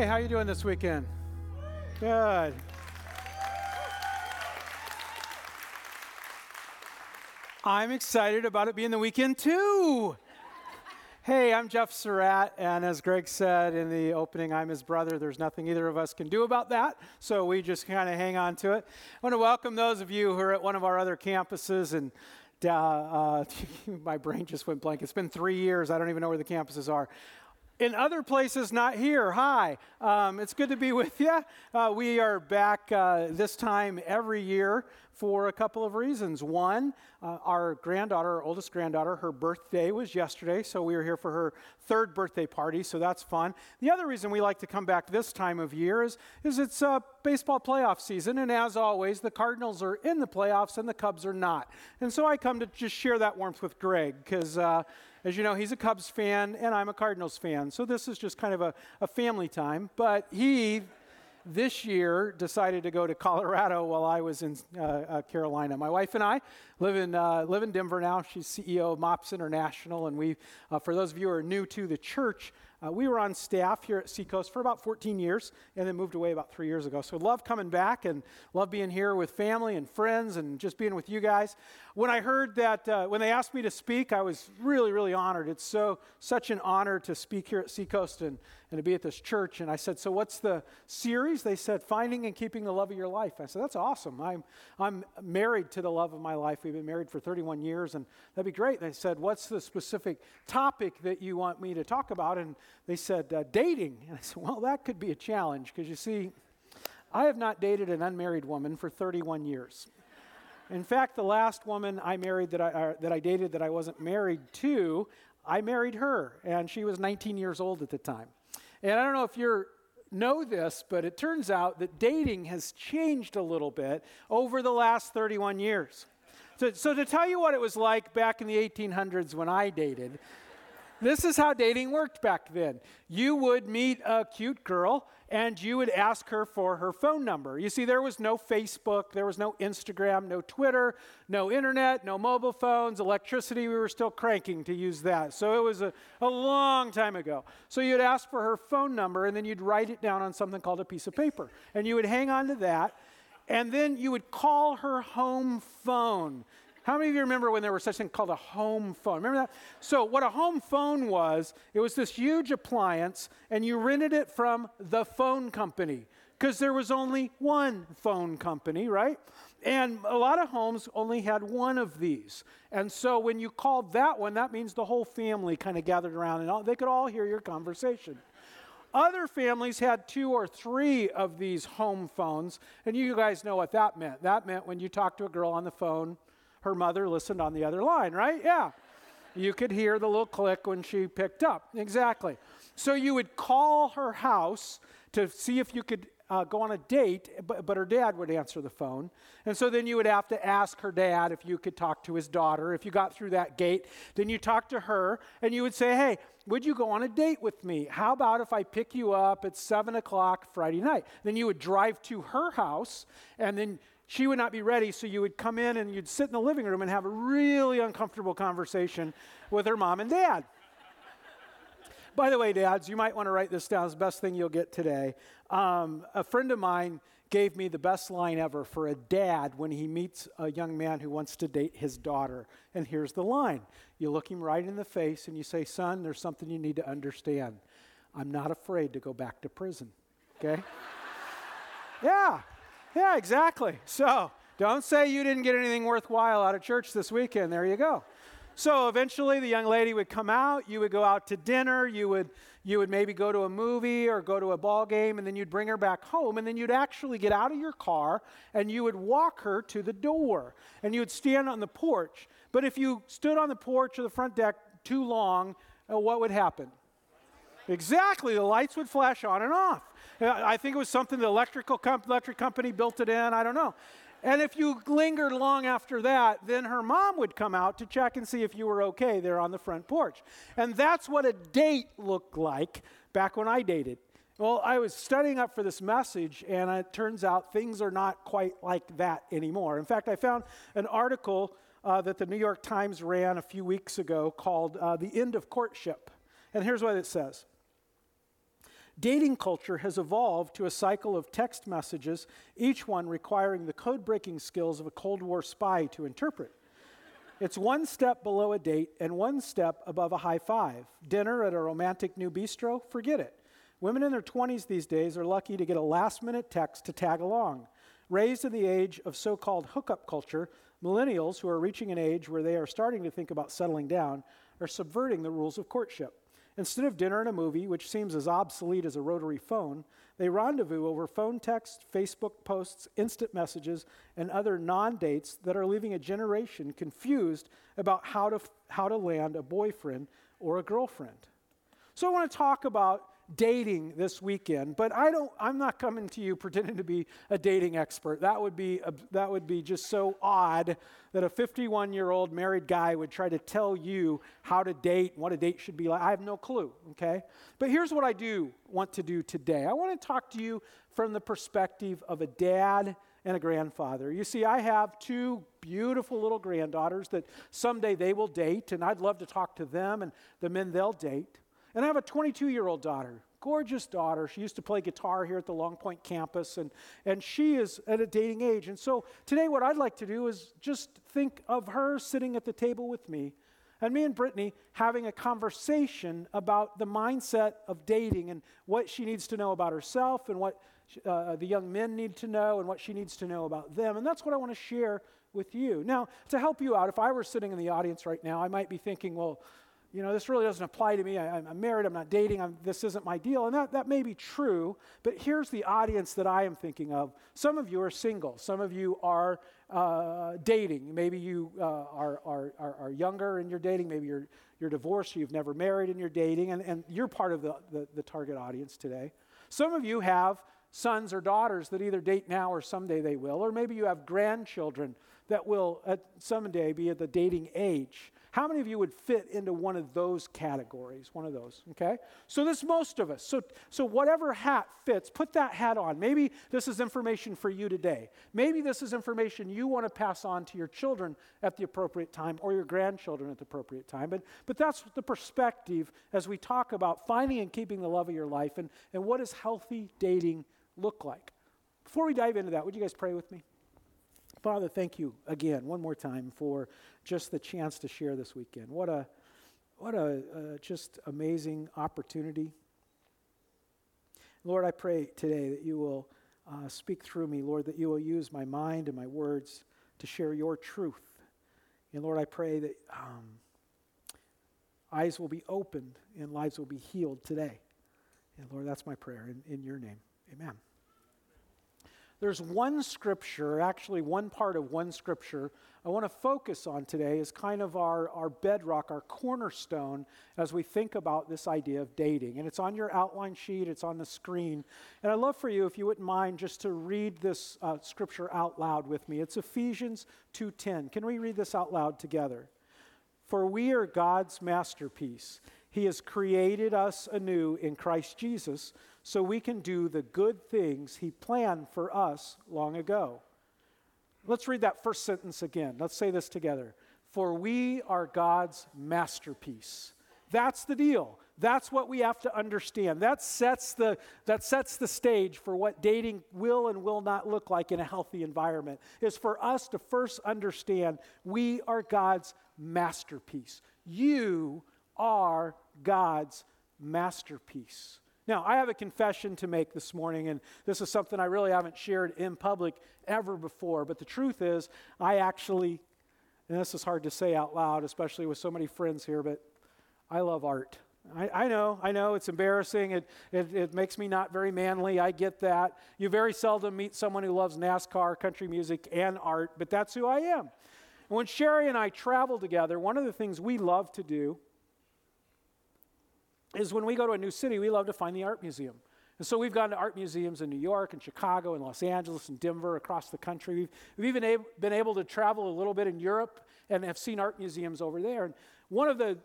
Hey, how are you doing this weekend? Good. I'm excited about it being the weekend too. Hey, I'm Jeff Surratt, and as Greg said in the opening, I'm his brother. There's nothing either of us can do about that, so we just kind of hang on to it. I want to welcome those of you who are at one of our other campuses, and uh, my brain just went blank. It's been three years. I don't even know where the campuses are in other places not here, hi. Um, it's good to be with you. Uh, we are back uh, this time every year for a couple of reasons. One, uh, our granddaughter, our oldest granddaughter, her birthday was yesterday, so we were here for her third birthday party, so that's fun. The other reason we like to come back this time of year is, is it's uh, baseball playoff season, and as always, the Cardinals are in the playoffs and the Cubs are not. And so I come to just share that warmth with Greg, because uh, as you know, he's a Cubs fan and I'm a Cardinals fan. So this is just kind of a, a family time. But he, this year, decided to go to Colorado while I was in uh, uh, Carolina. My wife and I live in, uh, live in Denver now. She's CEO of MOPS International. And we, uh, for those of you who are new to the church, uh, we were on staff here at Seacoast for about 14 years and then moved away about three years ago. So love coming back and love being here with family and friends and just being with you guys. When I heard that, uh, when they asked me to speak, I was really, really honored. It's so such an honor to speak here at Seacoast and, and to be at this church. And I said, So what's the series? They said, Finding and Keeping the Love of Your Life. I said, That's awesome. I'm, I'm married to the love of my life. We've been married for 31 years, and that'd be great. They said, What's the specific topic that you want me to talk about? And they said, uh, Dating. And I said, Well, that could be a challenge because you see, I have not dated an unmarried woman for 31 years. In fact, the last woman I married that I, uh, that I dated that I wasn't married to, I married her, and she was 19 years old at the time. And I don't know if you know this, but it turns out that dating has changed a little bit over the last 31 years. So, so to tell you what it was like back in the 1800s when I dated, this is how dating worked back then. You would meet a cute girl and you would ask her for her phone number. You see, there was no Facebook, there was no Instagram, no Twitter, no internet, no mobile phones, electricity. We were still cranking to use that. So it was a, a long time ago. So you'd ask for her phone number and then you'd write it down on something called a piece of paper. And you would hang on to that. And then you would call her home phone. How many of you remember when there was such a thing called a home phone? Remember that? So, what a home phone was, it was this huge appliance, and you rented it from the phone company because there was only one phone company, right? And a lot of homes only had one of these. And so when you called that one, that means the whole family kind of gathered around and all, they could all hear your conversation. Other families had two or three of these home phones, and you guys know what that meant. That meant when you talked to a girl on the phone, her mother listened on the other line, right? Yeah. You could hear the little click when she picked up. Exactly. So you would call her house to see if you could uh, go on a date, but, but her dad would answer the phone. And so then you would have to ask her dad if you could talk to his daughter. If you got through that gate, then you talk to her and you would say, Hey, would you go on a date with me? How about if I pick you up at 7 o'clock Friday night? Then you would drive to her house and then she would not be ready, so you would come in and you'd sit in the living room and have a really uncomfortable conversation with her mom and dad. By the way, dads, you might want to write this down. It's the best thing you'll get today. Um, a friend of mine gave me the best line ever for a dad when he meets a young man who wants to date his daughter. And here's the line You look him right in the face and you say, Son, there's something you need to understand. I'm not afraid to go back to prison. Okay? yeah. Yeah, exactly. So don't say you didn't get anything worthwhile out of church this weekend. There you go. So eventually the young lady would come out, you would go out to dinner, you would you would maybe go to a movie or go to a ball game and then you'd bring her back home and then you'd actually get out of your car and you would walk her to the door and you would stand on the porch. But if you stood on the porch or the front deck too long, uh, what would happen? Exactly, the lights would flash on and off. I think it was something the electrical comp- electric company built it in. I don't know. And if you lingered long after that, then her mom would come out to check and see if you were okay there on the front porch. And that's what a date looked like back when I dated. Well, I was studying up for this message, and it turns out things are not quite like that anymore. In fact, I found an article uh, that the New York Times ran a few weeks ago called uh, The End of Courtship. And here's what it says Dating culture has evolved to a cycle of text messages, each one requiring the code breaking skills of a Cold War spy to interpret. It's one step below a date and one step above a high five. Dinner at a romantic new bistro? Forget it. Women in their 20s these days are lucky to get a last minute text to tag along. Raised in the age of so called hookup culture, millennials who are reaching an age where they are starting to think about settling down are subverting the rules of courtship. Instead of dinner and a movie, which seems as obsolete as a rotary phone, they rendezvous over phone text, Facebook posts, instant messages, and other non dates that are leaving a generation confused about how to, how to land a boyfriend or a girlfriend. So, I want to talk about dating this weekend, but I don't, I'm not coming to you pretending to be a dating expert. That would be, a, that would be just so odd that a 51 year old married guy would try to tell you how to date and what a date should be like. I have no clue, okay? But here's what I do want to do today I want to talk to you from the perspective of a dad and a grandfather. You see, I have two beautiful little granddaughters that someday they will date, and I'd love to talk to them and the men they'll date. And I have a 22 year old daughter, gorgeous daughter. She used to play guitar here at the Long Point campus, and, and she is at a dating age. And so today, what I'd like to do is just think of her sitting at the table with me, and me and Brittany having a conversation about the mindset of dating and what she needs to know about herself and what uh, the young men need to know and what she needs to know about them. And that's what I want to share with you. Now, to help you out, if I were sitting in the audience right now, I might be thinking, well, you know, this really doesn't apply to me. I, am married, I'm not dating, I'm, this isn't my deal. And that, that may be true, but here's the audience that I am thinking of. Some of you are single, some of you are uh, dating. Maybe you uh, are, are, are, are, younger and you're dating, maybe you're, you're divorced, you've never married and you're dating, and, and you're part of the, the, the target audience today. Some of you have sons or daughters that either date now or someday they will, or maybe you have grandchildren that will at someday be at the dating age. How many of you would fit into one of those categories? One of those, okay? So this most of us. So so whatever hat fits, put that hat on. Maybe this is information for you today. Maybe this is information you want to pass on to your children at the appropriate time or your grandchildren at the appropriate time. But but that's the perspective as we talk about finding and keeping the love of your life and, and what does healthy dating look like. Before we dive into that, would you guys pray with me? Father, thank you again, one more time, for just the chance to share this weekend. What a, what a uh, just amazing opportunity. Lord, I pray today that you will uh, speak through me, Lord, that you will use my mind and my words to share your truth. And Lord, I pray that um, eyes will be opened and lives will be healed today. And Lord, that's my prayer in, in your name. Amen. There's one scripture, actually, one part of one scripture I want to focus on today as kind of our, our bedrock, our cornerstone as we think about this idea of dating. And it's on your outline sheet, it's on the screen. And I'd love for you, if you wouldn't mind, just to read this uh, scripture out loud with me. It's Ephesians 2:10. Can we read this out loud together? For we are God's masterpiece. He has created us anew in Christ Jesus so we can do the good things He planned for us long ago. Let's read that first sentence again. Let's say this together. For we are God's masterpiece. That's the deal. That's what we have to understand. That sets the, that sets the stage for what dating will and will not look like in a healthy environment, is for us to first understand we are God's masterpiece. You are God's masterpiece. Now, I have a confession to make this morning, and this is something I really haven't shared in public ever before. But the truth is, I actually, and this is hard to say out loud, especially with so many friends here, but I love art. I, I, know, I know, it's embarrassing. It, it, it, makes me not very manly. I get that. You very seldom meet someone who loves NASCAR, country music, and art, but that's who I am. when Sherry and I travel together, one of the things we love to do is when we go to a new city, we love to find the art museum. And so we've gone to art museums in New York and Chicago and Los Angeles and Denver across the country. We've, we've even ab- been able to travel a little bit in Europe and have seen art museums over there. And one of the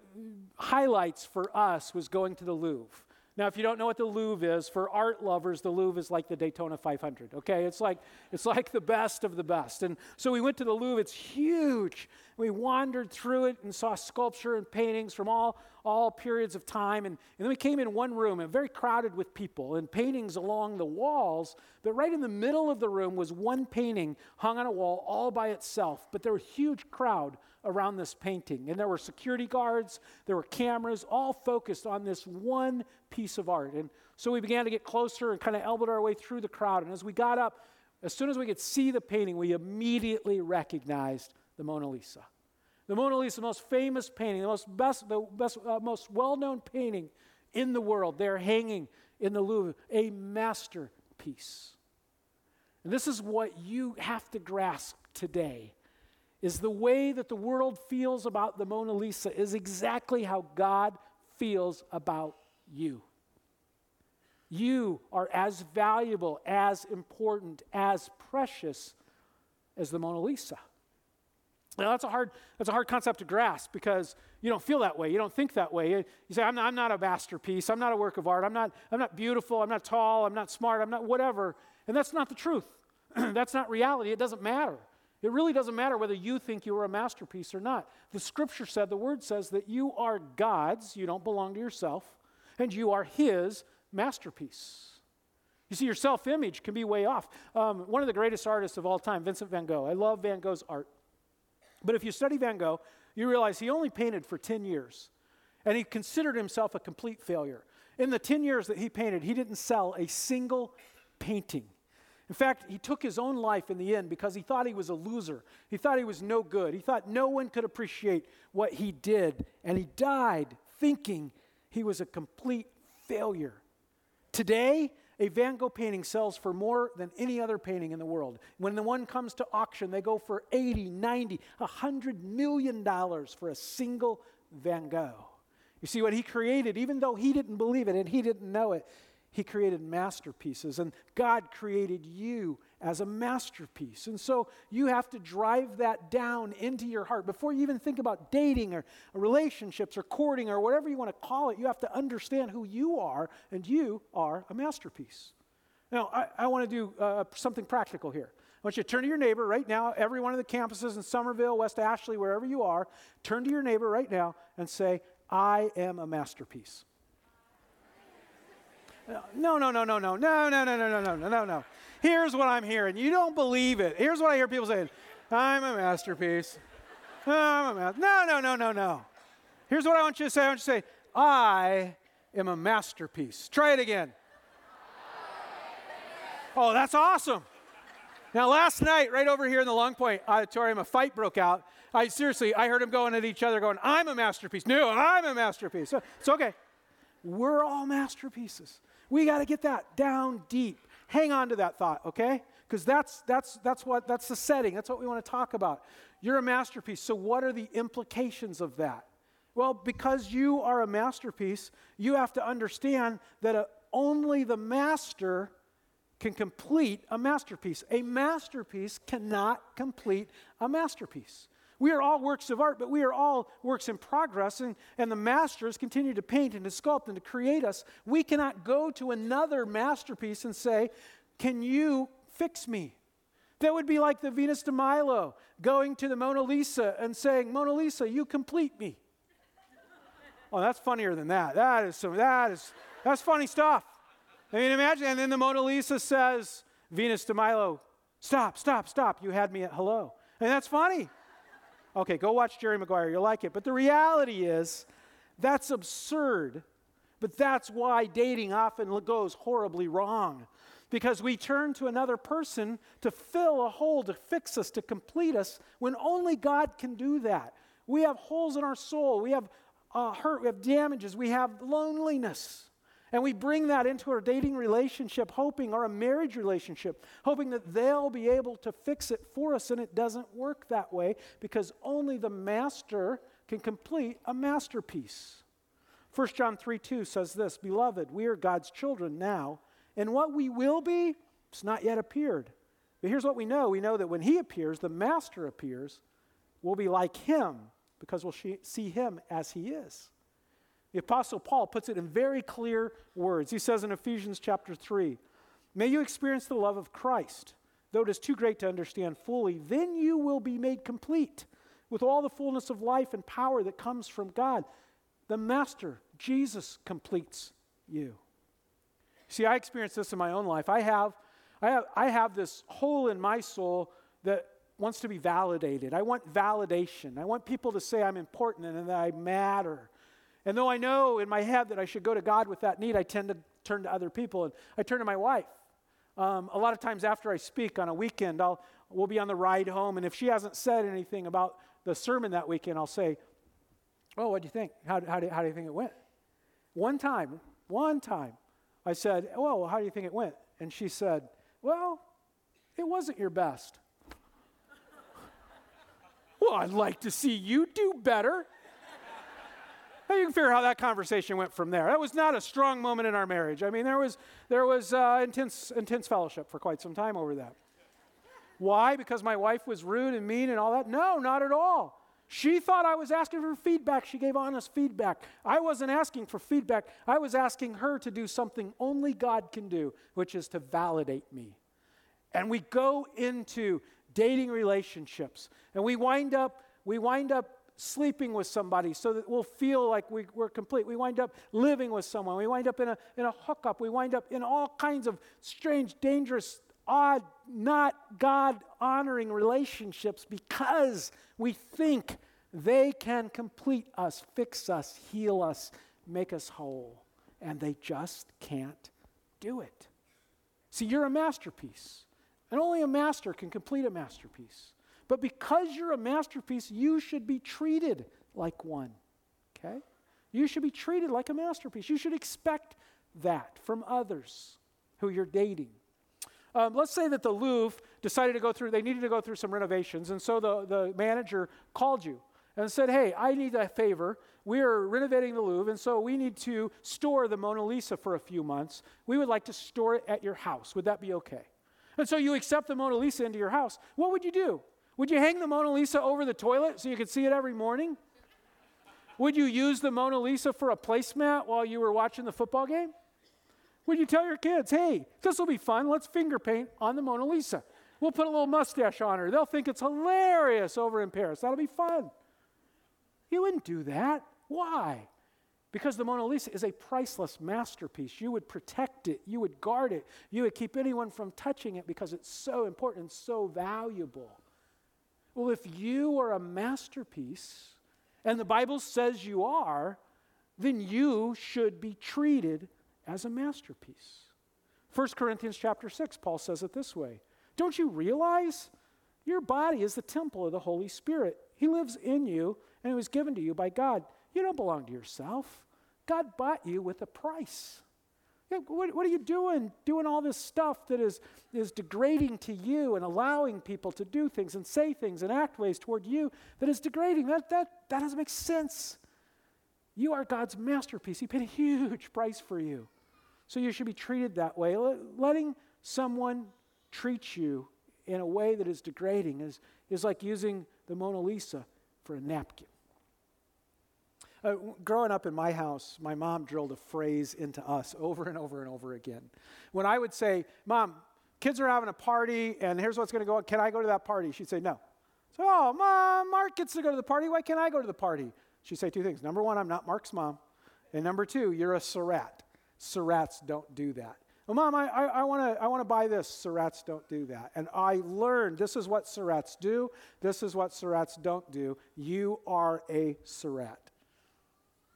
highlights for us was going to the Louvre. Now, if you don't know what the Louvre is, for art lovers, the Louvre is like the Daytona 500. Okay, it's like it's like the best of the best. And so we went to the Louvre. It's huge. We wandered through it and saw sculpture and paintings from all all periods of time. And, and then we came in one room and very crowded with people and paintings along the walls. But right in the middle of the room was one painting hung on a wall all by itself. But there was a huge crowd around this painting. And there were security guards, there were cameras, all focused on this one piece of art. And so we began to get closer and kind of elbowed our way through the crowd. And as we got up, as soon as we could see the painting, we immediately recognized the Mona Lisa. The Mona Lisa, the most famous painting, the most best, the best, uh, most well-known painting in the world. They're hanging in the Louvre, a masterpiece. And this is what you have to grasp today is the way that the world feels about the Mona Lisa is exactly how God feels about you. You are as valuable, as important, as precious as the Mona Lisa. Now, that's a hard, that's a hard concept to grasp because you don't feel that way. You don't think that way. You, say, I'm not, I'm not a masterpiece. I'm not a work of art. I'm not, I'm not beautiful. I'm not tall. I'm not smart. I'm not whatever. And that's not the truth. that's not reality. It doesn't matter. It really doesn't matter whether you think you are a masterpiece or not. The scripture said, the word says that you are God's, you don't belong to yourself, and you are His masterpiece. You see, your self image can be way off. Um, one of the greatest artists of all time, Vincent van Gogh. I love Van Gogh's art. But if you study Van Gogh, you realize he only painted for 10 years. And he considered himself a complete failure. In the 10 years that he painted, he didn't sell a single painting. In fact, he took his own life in the end because he thought he was a loser. He thought he was no good. He thought no one could appreciate what he did. And he died thinking he was a complete failure. Today, a Van Gogh painting sells for more than any other painting in the world. When the one comes to auction, they go for 80, 90, 100 million dollars for a single Van Gogh. You see what he created, even though he didn't believe it and he didn't know it, he created masterpieces. And God created you as a masterpiece. And so you have to drive that down into your heart. Before you even think about dating or relationships or courting or whatever you want to call it, you have to understand who you are, and you are a masterpiece. Now, I, I want to do uh, something practical here. I want you to turn to your neighbor right now, every one of the campuses in Summerville, West Ashley, wherever you are, turn to your neighbor right now and say, I am a masterpiece. No, no, no, no, no, no, no, no, no, no, no, no, no, no. Here's what I'm hearing. You don't believe it. Here's what I hear people saying I'm a masterpiece. I'm a ma- no, no, no, no, no. Here's what I want you to say I want you to say, I am a masterpiece. Try it again. Oh, that's awesome. Now, last night, right over here in the Long Point Auditorium, a fight broke out. I seriously, I heard them going at each other, going, I'm a masterpiece. No, I'm a masterpiece. So, it's okay. We're all masterpieces. We got to get that down deep. Hang on to that thought, okay? Because that's, that's, that's, what, that's the setting. That's what we want to talk about. You're a masterpiece. So, what are the implications of that? Well, because you are a masterpiece, you have to understand that uh, only the master can complete a masterpiece. A masterpiece cannot complete a masterpiece. We are all works of art, but we are all works in progress, and, and the masters continue to paint and to sculpt and to create us. We cannot go to another masterpiece and say, Can you fix me? That would be like the Venus de Milo going to the Mona Lisa and saying, Mona Lisa, you complete me. oh, that's funnier than that. That is some, that is, that's funny stuff. I mean, imagine, and then the Mona Lisa says, Venus de Milo, stop, stop, stop. You had me at hello. And that's funny. Okay, go watch Jerry Maguire. You'll like it. But the reality is, that's absurd. But that's why dating often goes horribly wrong. Because we turn to another person to fill a hole, to fix us, to complete us, when only God can do that. We have holes in our soul. We have uh, hurt. We have damages. We have loneliness. And we bring that into our dating relationship, hoping, or a marriage relationship, hoping that they'll be able to fix it for us. And it doesn't work that way because only the master can complete a masterpiece. 1 John 3 2 says this Beloved, we are God's children now, and what we will be, it's not yet appeared. But here's what we know we know that when He appears, the master appears, we'll be like Him because we'll see Him as He is. The Apostle Paul puts it in very clear words. He says in Ephesians chapter 3 May you experience the love of Christ, though it is too great to understand fully, then you will be made complete with all the fullness of life and power that comes from God. The Master, Jesus, completes you. See, I experienced this in my own life. I have, I have, I have this hole in my soul that wants to be validated. I want validation. I want people to say I'm important and that I matter. And though I know in my head that I should go to God with that need, I tend to turn to other people. And I turn to my wife. Um, a lot of times after I speak on a weekend, I'll, we'll be on the ride home, and if she hasn't said anything about the sermon that weekend, I'll say, Oh, what do you think? How, how, do, how do you think it went? One time, one time, I said, Well, how do you think it went? And she said, Well, it wasn't your best. well, I'd like to see you do better. You can figure out how that conversation went from there. That was not a strong moment in our marriage. I mean, there was, there was uh, intense, intense fellowship for quite some time over that. Why? Because my wife was rude and mean and all that? No, not at all. She thought I was asking for feedback. She gave honest feedback. I wasn't asking for feedback. I was asking her to do something only God can do, which is to validate me. And we go into dating relationships and we wind up we wind up sleeping with somebody so that we'll feel like we, are complete. We wind up living with someone. We wind up in a, in a hookup. We wind up in all kinds of strange, dangerous, odd, not God honoring relationships because we think they can complete us, fix us, heal us, make us whole. And they just can't do it. See, you're a masterpiece. And only a master can complete a masterpiece. But because you're a masterpiece, you should be treated like one. Okay? You should be treated like a masterpiece. You should expect that from others who you're dating. Um, let's say that the Louvre decided to go through, they needed to go through some renovations, and so the, the manager called you and said, Hey, I need a favor. We are renovating the Louvre, and so we need to store the Mona Lisa for a few months. We would like to store it at your house. Would that be okay? And so you accept the Mona Lisa into your house. What would you do? Would you hang the Mona Lisa over the toilet so you could see it every morning? Would you use the Mona Lisa for a placemat while you were watching the football game? Would you tell your kids, hey, this will be fun, let's finger paint on the Mona Lisa? We'll put a little mustache on her. They'll think it's hilarious over in Paris. That'll be fun. You wouldn't do that. Why? Because the Mona Lisa is a priceless masterpiece. You would protect it, you would guard it, you would keep anyone from touching it because it's so important, and so valuable. Well, if you are a masterpiece, and the Bible says you are, then you should be treated as a masterpiece. 1 Corinthians chapter 6, Paul says it this way Don't you realize your body is the temple of the Holy Spirit? He lives in you, and it was given to you by God. You don't belong to yourself. God bought you with a price. What, what, are you doing? Doing all this stuff that is, is degrading to you and allowing people to do things and say things and act ways toward you that is degrading. That, that, that doesn't make sense. You are God's masterpiece. He paid a huge price for you. So you should be treated that way. Letting someone treat you in a way that is degrading is, is like using the Mona Lisa for a napkin. Uh, growing up in my house, my mom drilled a phrase into us over and over and over again. When I would say, Mom, kids are having a party, and here's what's going to go on. Can I go to that party? She'd say, No. So, oh, Mom, Mark gets to go to the party. Why can't I go to the party? She'd say two things. Number one, I'm not Mark's mom. And number two, you're a Surratt. Surratts don't do that. Well, Mom, I, I, I want to buy this. Surratts don't do that. And I learned this is what Surratts do, this is what Surratts don't do. You are a Surratt.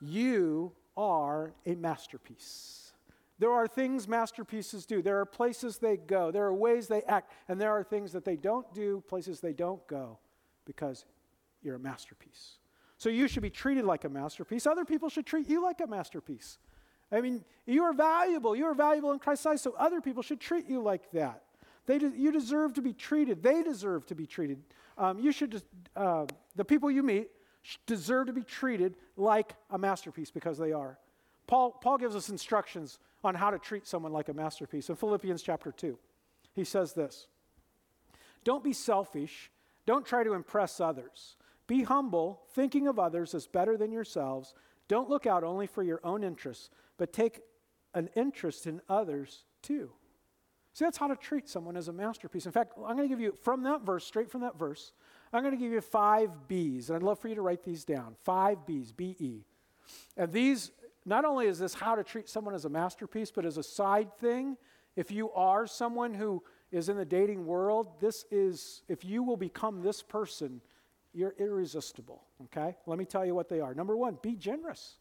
You are a masterpiece. There are things masterpieces do. There are places they go. There are ways they act. And there are things that they don't do, places they don't go, because you're a masterpiece. So you should be treated like a masterpiece. Other people should treat you like a masterpiece. I mean, you are valuable. You are valuable in Christ's eyes, so other people should treat you like that. They de- you deserve to be treated. They deserve to be treated. Um, you should, uh, the people you meet deserve to be treated like a masterpiece because they are. Paul, Paul gives us instructions on how to treat someone like a masterpiece. In Philippians chapter 2, he says this Don't be selfish, don't try to impress others. Be humble, thinking of others as better than yourselves. Don't look out only for your own interests, but take an interest in others too. See, that's how to treat someone as a masterpiece. In fact, I'm going to give you, from that verse, straight from that verse, I'm going to give you five B's, and I'd love for you to write these down. Five B's, B E. And these, not only is this how to treat someone as a masterpiece, but as a side thing, if you are someone who is in the dating world, this is, if you will become this person, you're irresistible, okay? Let me tell you what they are. Number one, be generous.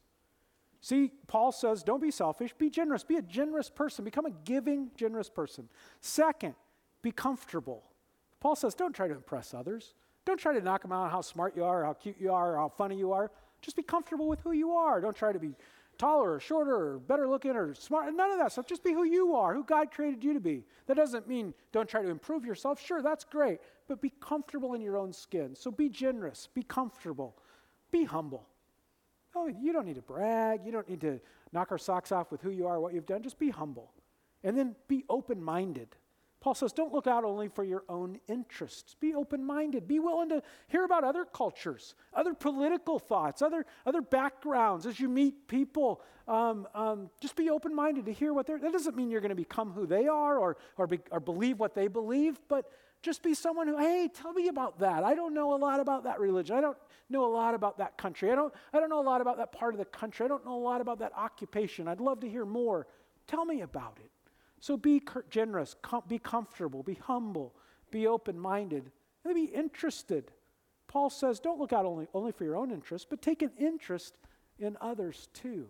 See, Paul says, don't be selfish, be generous. Be a generous person. Become a giving, generous person. Second, be comfortable. Paul says, don't try to impress others. Don't try to knock them out how smart you are, how cute you are, how funny you are. Just be comfortable with who you are. Don't try to be taller or shorter or better looking or smart. None of that stuff. Just be who you are, who God created you to be. That doesn't mean don't try to improve yourself. Sure, that's great. But be comfortable in your own skin. So be generous, be comfortable, be humble. Oh, you don't need to brag. You don't need to knock our socks off with who you are, what you've done. Just be humble. And then be open minded. Paul says, don't look out only for your own interests. Be open minded. Be willing to hear about other cultures, other political thoughts, other, other backgrounds as you meet people. Um, um, just be open minded to hear what they're. That doesn't mean you're going to become who they are or, or, be, or believe what they believe, but just be someone who, hey, tell me about that. I don't know a lot about that religion. I don't know a lot about that country. I don't, I don't know a lot about that part of the country. I don't know a lot about that occupation. I'd love to hear more. Tell me about it. So be generous, com- be comfortable, be humble, be open minded, and be interested. Paul says, don't look out only, only for your own interest, but take an interest in others too.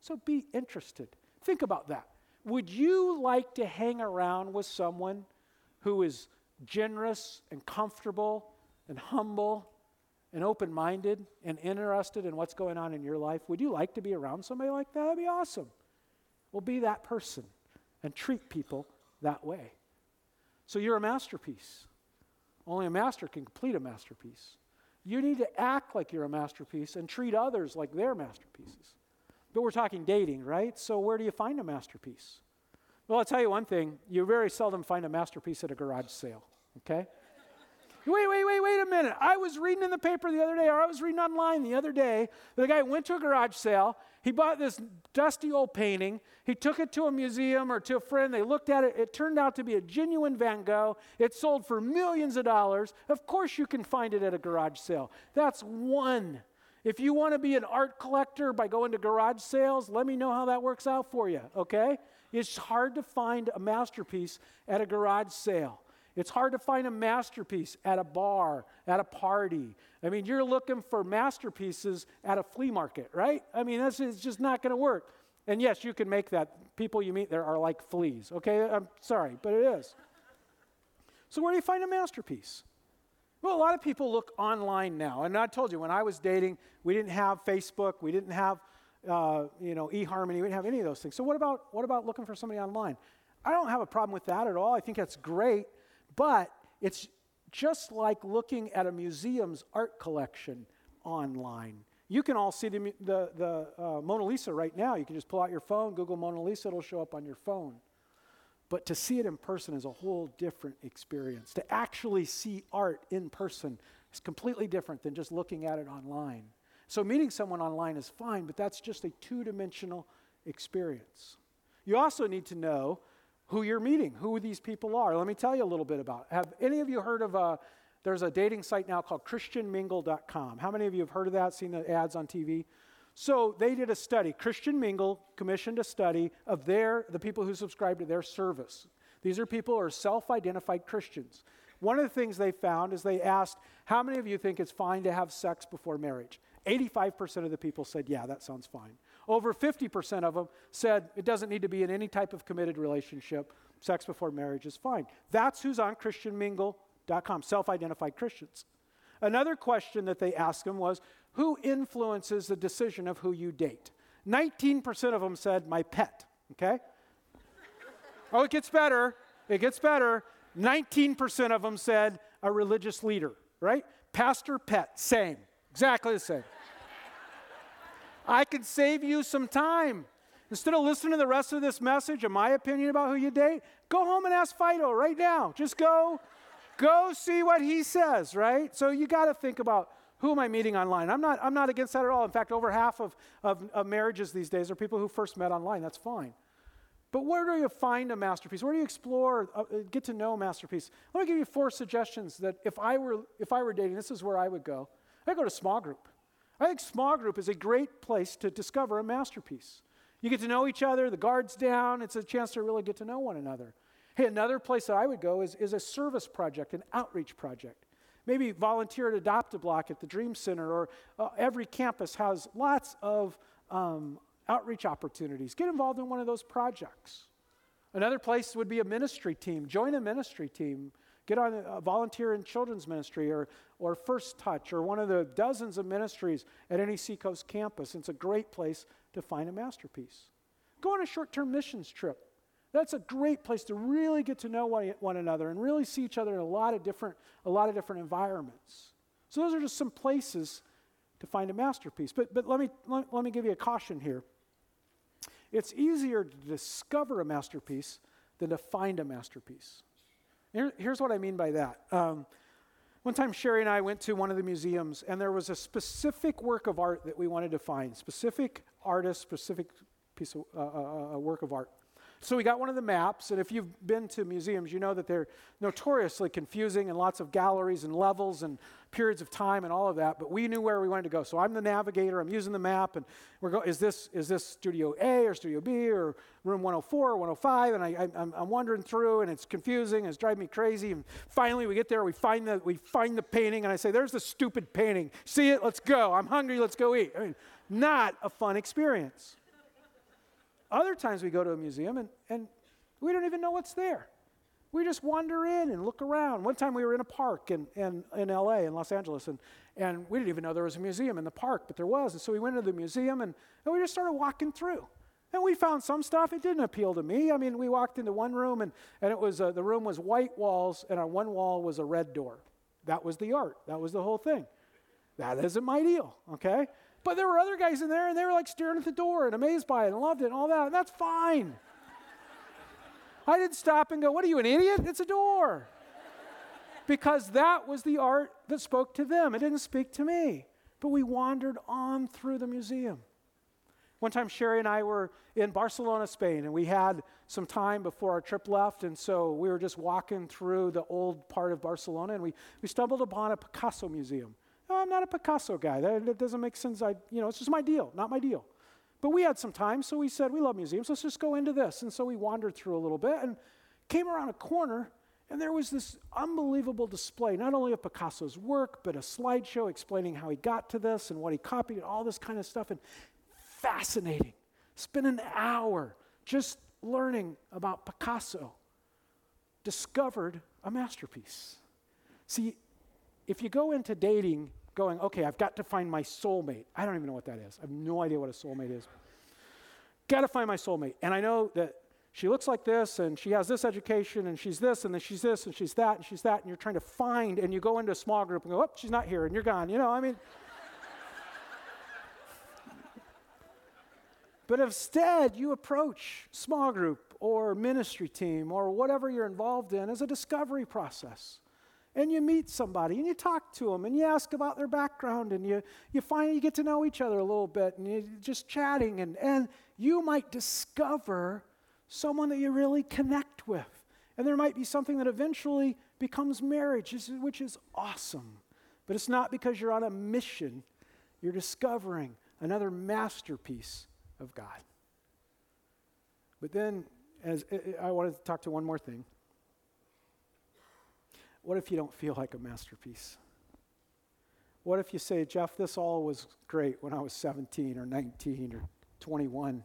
So be interested. Think about that. Would you like to hang around with someone who is generous and comfortable and humble and open minded and interested in what's going on in your life? Would you like to be around somebody like that? That'd be awesome. Well, be that person and treat people that way. So you're a masterpiece. Only a master can complete a masterpiece. You need to act like you're a masterpiece and treat others like they're masterpieces. But we're talking dating, right? So where do you find a masterpiece? Well, I'll tell you one thing you very seldom find a masterpiece at a garage sale, okay? Wait, wait, wait, wait a minute. I was reading in the paper the other day, or I was reading online the other day, that a guy went to a garage sale. He bought this dusty old painting. He took it to a museum or to a friend. They looked at it. It turned out to be a genuine Van Gogh. It sold for millions of dollars. Of course, you can find it at a garage sale. That's one. If you want to be an art collector by going to garage sales, let me know how that works out for you, okay? It's hard to find a masterpiece at a garage sale. It's hard to find a masterpiece at a bar, at a party. I mean, you're looking for masterpieces at a flea market, right? I mean, this is just not going to work. And yes, you can make that. People you meet there are like fleas, okay? I'm sorry, but it is. So, where do you find a masterpiece? Well, a lot of people look online now. And I told you, when I was dating, we didn't have Facebook, we didn't have, uh, you know, eHarmony, we didn't have any of those things. So, what about, what about looking for somebody online? I don't have a problem with that at all. I think that's great. But it's just like looking at a museum's art collection online. You can all see the, the, the uh, Mona Lisa right now. You can just pull out your phone, Google Mona Lisa, it'll show up on your phone. But to see it in person is a whole different experience. To actually see art in person is completely different than just looking at it online. So, meeting someone online is fine, but that's just a two dimensional experience. You also need to know who you're meeting, who these people are. Let me tell you a little bit about. It. Have any of you heard of a? There's a dating site now called ChristianMingle.com. How many of you have heard of that? Seen the ads on TV? So they did a study. Christian Mingle commissioned a study of their the people who subscribe to their service. These are people who are self-identified Christians. One of the things they found is they asked, "How many of you think it's fine to have sex before marriage?" 85% of the people said, "Yeah, that sounds fine." Over 50% of them said it doesn't need to be in any type of committed relationship. Sex before marriage is fine. That's who's on ChristianMingle.com, self identified Christians. Another question that they asked them was who influences the decision of who you date? 19% of them said, my pet, okay? oh, it gets better. It gets better. 19% of them said, a religious leader, right? Pastor, pet, same, exactly the same. I can save you some time. Instead of listening to the rest of this message and my opinion about who you date, go home and ask Fido right now. Just go, go see what he says, right? So you got to think about who am I meeting online? I'm not, I'm not against that at all. In fact, over half of, of, of marriages these days are people who first met online. That's fine. But where do you find a masterpiece? Where do you explore, uh, uh get to know a masterpiece? Let me give you four suggestions that if I were, if I were dating, this is where I would go. I'd go to small group. I think small group is a great place to discover a masterpiece. You get to know each other, the guard's down, it's a chance to really get to know one another. Hey, another place that I would go is, is a service project, an outreach project. Maybe volunteer at Adopt a Block at the Dream Center, or uh, every campus has lots of um, outreach opportunities. Get involved in one of those projects. Another place would be a ministry team. Join a ministry team. Get on a volunteer in children's ministry or, or First Touch or one of the dozens of ministries at any Seacoast campus. It's a great place to find a masterpiece. Go on a short term missions trip. That's a great place to really get to know one, another and really see each other in a lot of different, a lot of different environments. So those are just some places to find a masterpiece. But, but let, me, let, let me give you a caution here. It's easier to discover a masterpiece than to find a masterpiece. Here, here's what I mean by that. Um, one time, Sherry and I went to one of the museums, and there was a specific work of art that we wanted to find, specific artist, specific piece of uh, uh, uh work of art. So we got one of the maps, and if you've been to museums, you know that they're notoriously confusing and lots of galleries and levels and periods of time and all of that. But we knew where we wanted to go. So I'm the navigator. I'm using the map, and we're going. Is this is this Studio A or Studio B or Room 104 or 105? And I, am wandering through, and it's confusing. And it's driving me crazy. And finally, we get there. We find the we find the painting, and I say, "There's the stupid painting. See it? Let's go. I'm hungry. Let's go eat." I mean, not a fun experience. Other times we go to a museum and, and we don't even know what's there. We just wander in and look around. One time we were in a park in, in, in LA, in Los Angeles, and, and we didn't even know there was a museum in the park, but there was. And so we went into the museum and, and we just started walking through. And we found some stuff, it didn't appeal to me. I mean, we walked into one room and, and it was uh, the room was white walls, and on one wall was a red door. That was the art, that was the whole thing. That isn't my deal, okay? But there were other guys in there and they were like staring at the door and amazed by it and loved it and all that. And that's fine. I didn't stop and go, What are you, an idiot? It's a door. because that was the art that spoke to them. It didn't speak to me. But we wandered on through the museum. One time, Sherry and I were in Barcelona, Spain, and we had some time before our trip left, and so we were just walking through the old part of Barcelona, and we, we stumbled upon a Picasso museum. I'm not a Picasso guy. That, that doesn't make sense. I, you know, it's just my deal, not my deal. But we had some time, so we said, we love museums. Let's just go into this. And so we wandered through a little bit and came around a corner, and there was this unbelievable display, not only of Picasso's work, but a slideshow explaining how he got to this and what he copied and all this kind of stuff. And fascinating. Spent an hour just learning about Picasso. Discovered a masterpiece. See, if you go into dating going, okay, I've got to find my soulmate. I don't even know what that is. I have no idea what a soulmate is. Got to find my soulmate. And I know that she looks like this and she has this education and she's this and then she's this and she's that and she's that and you're trying to find and you go into a small group and go, oh, she's not here and you're gone. You know, I mean. but instead, you approach small group or ministry team or whatever you're involved in as a discovery process and you meet somebody and you talk to them and you ask about their background and you, you find you get to know each other a little bit and you're just chatting and, and you might discover someone that you really connect with. And there might be something that eventually becomes marriage, which is awesome. But it's not because you're on a mission, you're discovering another masterpiece of God. But then, as I wanted to talk to one more thing. What if you don't feel like a masterpiece? What if you say, Jeff, this all was great when I was 17 or 19 or 21,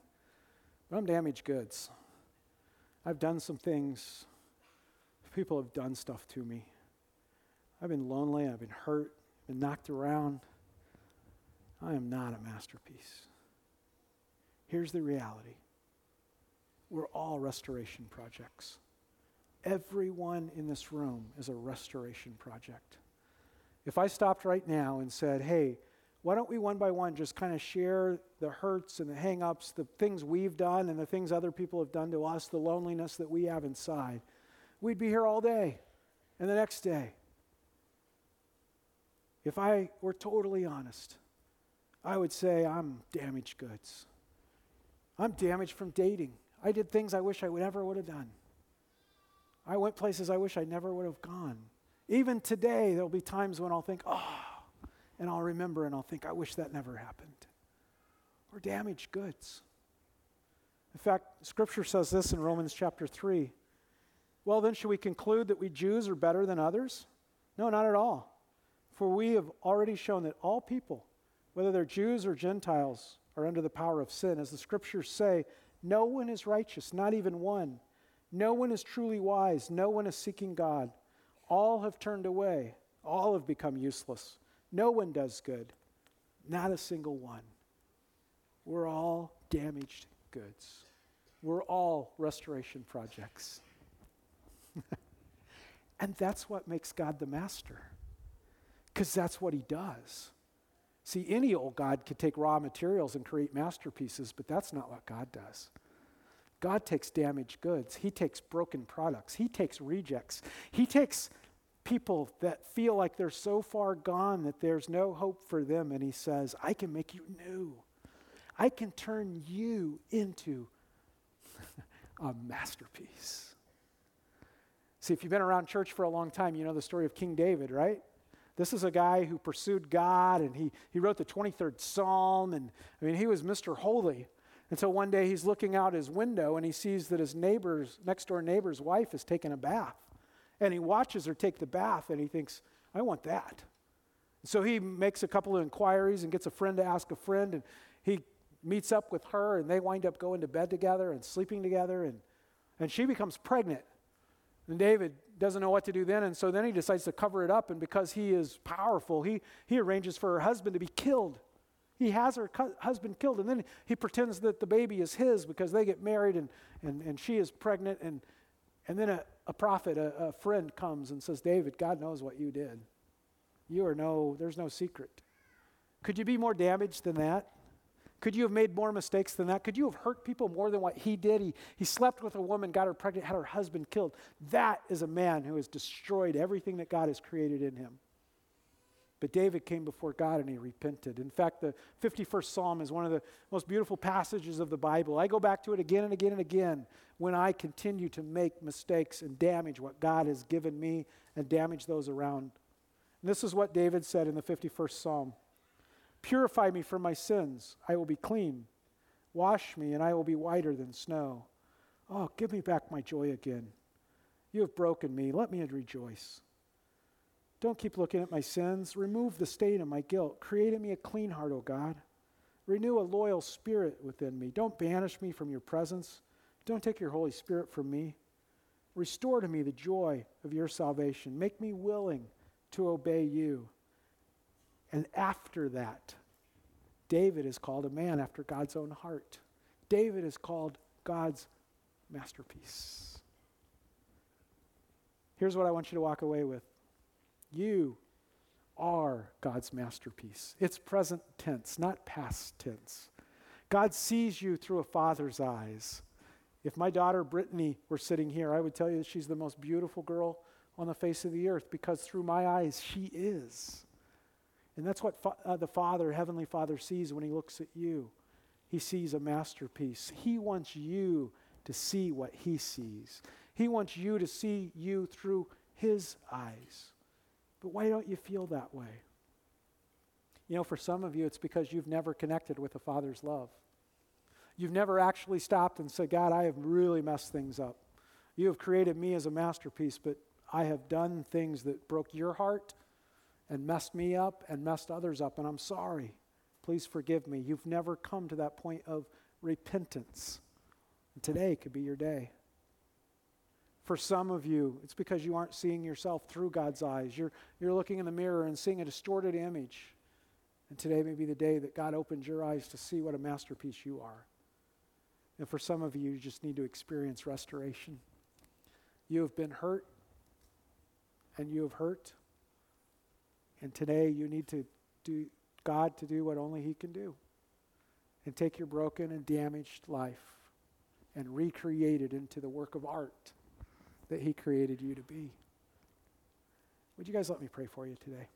but I'm damaged goods. I've done some things. People have done stuff to me. I've been lonely, I've been hurt, been knocked around. I am not a masterpiece. Here's the reality we're all restoration projects. Everyone in this room is a restoration project. If I stopped right now and said, hey, why don't we one by one just kind of share the hurts and the hangups, the things we've done and the things other people have done to us, the loneliness that we have inside? We'd be here all day and the next day. If I were totally honest, I would say I'm damaged goods. I'm damaged from dating. I did things I wish I would never would have done. I went places I wish I never would have gone. Even today, there'll be times when I'll think, oh, And I'll remember and I'll think, I wish that never happened. Or damaged goods. In fact, Scripture says this in Romans chapter 3. Well, then, should we conclude that we Jews are better than others? No, not at all. For we have already shown that all people, whether they're Jews or Gentiles, are under the power of sin. As the Scriptures say, no one is righteous, not even one. No one is truly wise. No one is seeking God. All have turned away. All have become useless. No one does good. Not a single one. We're all damaged goods. We're all restoration projects. and that's what makes God the master, because that's what he does. See, any old God could take raw materials and create masterpieces, but that's not what God does. God takes damaged goods, He takes broken products, He takes rejects, He takes people that feel like they're so far gone that there's no hope for them, and He says, I can make you new. I can turn you into a masterpiece. See, if you've been around church for a long time, you know the story of King David, right? This is a guy who pursued God and he, he wrote the 23rd Psalm. And I mean, he was Mr. Holy. And so one day he's looking out his window and he sees that his neighbor's, next door neighbor's wife is taking a bath. And he watches her take the bath and he thinks, I want that. So he makes a couple of inquiries and gets a friend to ask a friend. And he meets up with her and they wind up going to bed together and sleeping together. And, and she becomes pregnant. And David doesn't know what to do then, and so then he decides to cover it up. And because he is powerful, he, he arranges for her husband to be killed. He has her cu- husband killed, and then he pretends that the baby is his because they get married and, and, and she is pregnant. And, and then a, a prophet, a, a friend, comes and says, David, God knows what you did. You are no, there's no secret. Could you be more damaged than that? Could you have made more mistakes than that? Could you have hurt people more than what he did? He, he slept with a woman, got her pregnant, had her husband killed. That is a man who has destroyed everything that God has created in him. But David came before God and he repented. In fact, the 51st Psalm is one of the most beautiful passages of the Bible. I go back to it again and again and again when I continue to make mistakes and damage what God has given me and damage those around. And this is what David said in the 51st Psalm Purify me from my sins. I will be clean. Wash me, and I will be whiter than snow. Oh, give me back my joy again. You have broken me. Let me rejoice. Don't keep looking at my sins. Remove the stain of my guilt. Create in me a clean heart, O God. Renew a loyal spirit within me. Don't banish me from your presence. Don't take your Holy Spirit from me. Restore to me the joy of your salvation. Make me willing to obey you. And after that, David is called a man after God's own heart. David is called God's masterpiece. Here's what I want you to walk away with you are God's masterpiece. It's present tense, not past tense. God sees you through a father's eyes. If my daughter Brittany were sitting here, I would tell you that she's the most beautiful girl on the face of the earth because through my eyes, she is. And that's what fa- uh, the Father, Heavenly Father, sees when He looks at you. He sees a masterpiece. He wants you to see what He sees. He wants you to see you through His eyes. But why don't you feel that way? You know, for some of you, it's because you've never connected with the Father's love. You've never actually stopped and said, God, I have really messed things up. You have created me as a masterpiece, but I have done things that broke your heart and messed me up and messed others up, and I'm sorry. Please forgive me. You've never come to that point of repentance. And today could be your day. For some of you, it's because you aren't seeing yourself through God's eyes. You're, you're looking in the mirror and seeing a distorted image. And today may be the day that God opens your eyes to see what a masterpiece you are. And for some of you, you just need to experience restoration. You have been hurt, and you have hurt, and today you need to do God to do what only He can do. And take your broken and damaged life and recreate it into the work of art that He created you to be. Would you guys let me pray for you today?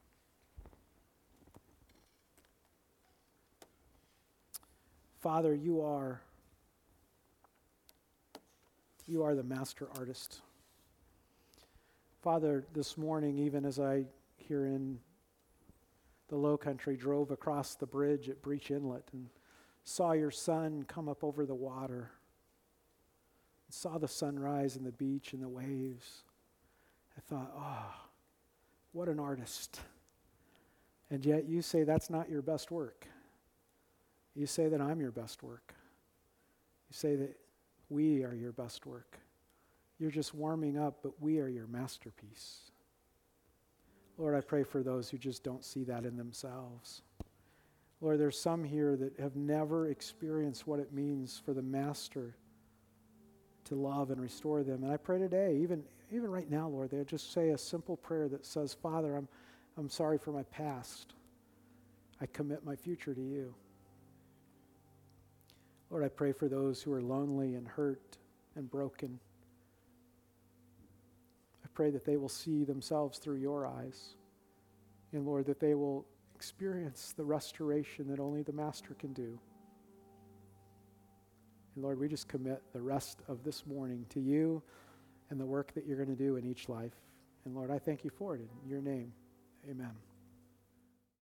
Father, you are you are the master artist. Father, this morning, even as I hear in the low country drove across the bridge at Breach Inlet and saw your sun come up over the water, and saw the sunrise and the beach and the waves, I thought, oh, what an artist. And yet you say that's not your best work. You say that I'm your best work. You say that we are your best work. You're just warming up, but we are your masterpiece. Lord, I pray for those who just don't see that in themselves. Lord, there's some here that have never experienced what it means for the Master to love and restore them. And I pray today, even, even right now, Lord, they just say a simple prayer that says, Father, I'm, I'm sorry for my past. I commit my future to you. Lord, I pray for those who are lonely and hurt and broken. I pray that they will see themselves through your eyes. And Lord, that they will experience the restoration that only the Master can do. And Lord, we just commit the rest of this morning to you and the work that you're going to do in each life. And Lord, I thank you for it in your name. Amen.